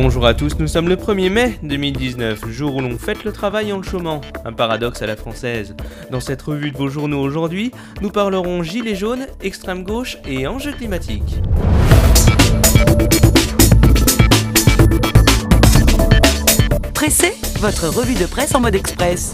Bonjour à tous, nous sommes le 1er mai 2019, jour où l'on fête le travail en le chômant, un paradoxe à la française. Dans cette revue de vos journaux aujourd'hui, nous parlerons gilets jaunes, extrême gauche et enjeux climatiques. Pressé, votre revue de presse en mode express.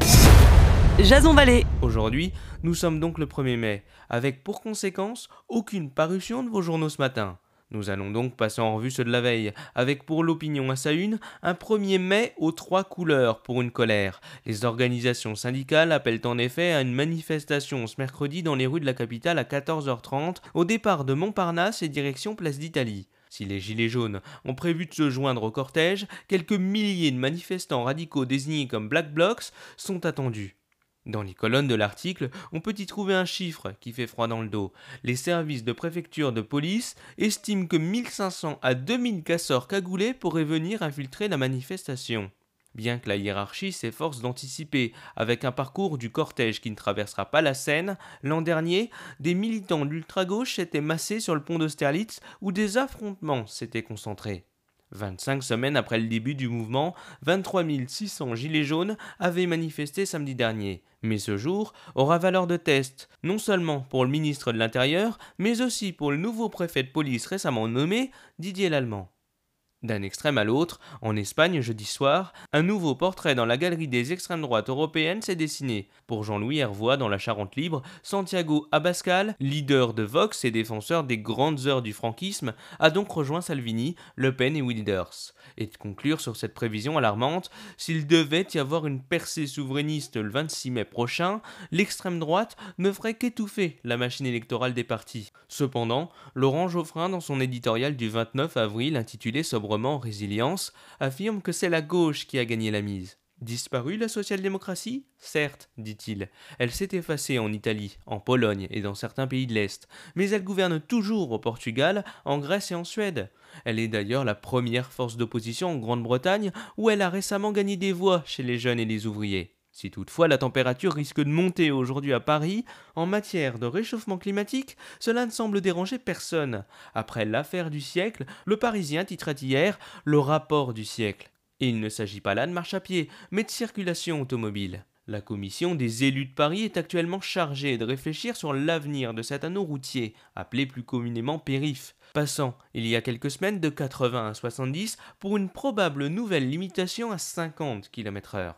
Jason Vallée. Aujourd'hui, nous sommes donc le 1er mai, avec pour conséquence aucune parution de vos journaux ce matin. Nous allons donc passer en revue ceux de la veille, avec pour l'opinion à sa une un 1er mai aux trois couleurs pour une colère. Les organisations syndicales appellent en effet à une manifestation ce mercredi dans les rues de la capitale à 14h30 au départ de Montparnasse et direction Place d'Italie. Si les Gilets jaunes ont prévu de se joindre au cortège, quelques milliers de manifestants radicaux désignés comme Black Blocs sont attendus. Dans les colonnes de l'article, on peut y trouver un chiffre qui fait froid dans le dos. Les services de préfecture de police estiment que 1500 à 2000 casseurs cagoulés pourraient venir infiltrer la manifestation. Bien que la hiérarchie s'efforce d'anticiper avec un parcours du cortège qui ne traversera pas la Seine, l'an dernier, des militants d'ultra-gauche s'étaient massés sur le pont d'Austerlitz où des affrontements s'étaient concentrés. 25 semaines après le début du mouvement, 23 600 gilets jaunes avaient manifesté samedi dernier. Mais ce jour aura valeur de test, non seulement pour le ministre de l'Intérieur, mais aussi pour le nouveau préfet de police récemment nommé, Didier Lallemand. D'un extrême à l'autre, en Espagne jeudi soir, un nouveau portrait dans la galerie des extrêmes droites européennes s'est dessiné. Pour Jean-Louis Hervois dans la Charente libre, Santiago Abascal, leader de Vox et défenseur des grandes heures du franquisme, a donc rejoint Salvini, Le Pen et Wilders. Et de conclure sur cette prévision alarmante, s'il devait y avoir une percée souverainiste le 26 mai prochain, l'extrême droite ne ferait qu'étouffer la machine électorale des partis. Cependant, Laurent Geoffrin, dans son éditorial du 29 avril intitulé Sobre Résilience, affirme que c'est la gauche qui a gagné la mise. Disparue la social-démocratie? Certes, dit-il. Elle s'est effacée en Italie, en Pologne et dans certains pays de l'Est, mais elle gouverne toujours au Portugal, en Grèce et en Suède. Elle est d'ailleurs la première force d'opposition en Grande-Bretagne, où elle a récemment gagné des voix chez les jeunes et les ouvriers. Si toutefois la température risque de monter aujourd'hui à Paris, en matière de réchauffement climatique, cela ne semble déranger personne. Après l'affaire du siècle, le Parisien titrait hier le rapport du siècle. Et il ne s'agit pas là de marche à pied, mais de circulation automobile. La commission des élus de Paris est actuellement chargée de réfléchir sur l'avenir de cet anneau routier, appelé plus communément périph', passant il y a quelques semaines de 80 à 70 pour une probable nouvelle limitation à 50 km/h.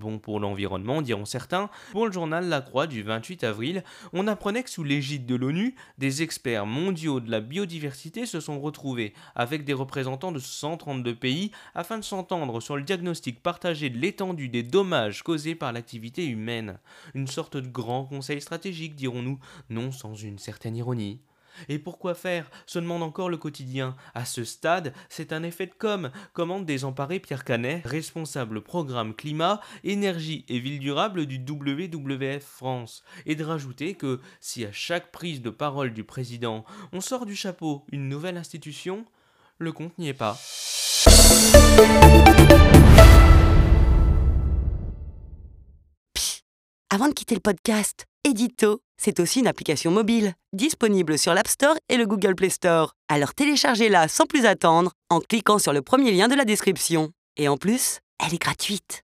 Bon pour l'environnement, diront certains, pour le journal La Croix du 28 avril, on apprenait que sous l'égide de l'ONU, des experts mondiaux de la biodiversité se sont retrouvés avec des représentants de 132 pays afin de s'entendre sur le diagnostic partagé de l'étendue des dommages causés par l'activité humaine. Une sorte de grand conseil stratégique, dirons-nous, non sans une certaine ironie. Et pourquoi faire? se demande encore le quotidien. À ce stade, c'est un effet de com, commande désemparé Pierre Canet, responsable programme climat, énergie et ville durable du WWF France, et de rajouter que si à chaque prise de parole du président, on sort du chapeau une nouvelle institution, le compte n'y est pas. avant de quitter le podcast, Edito, c'est aussi une application mobile, disponible sur l'App Store et le Google Play Store. Alors téléchargez-la sans plus attendre en cliquant sur le premier lien de la description. Et en plus, elle est gratuite.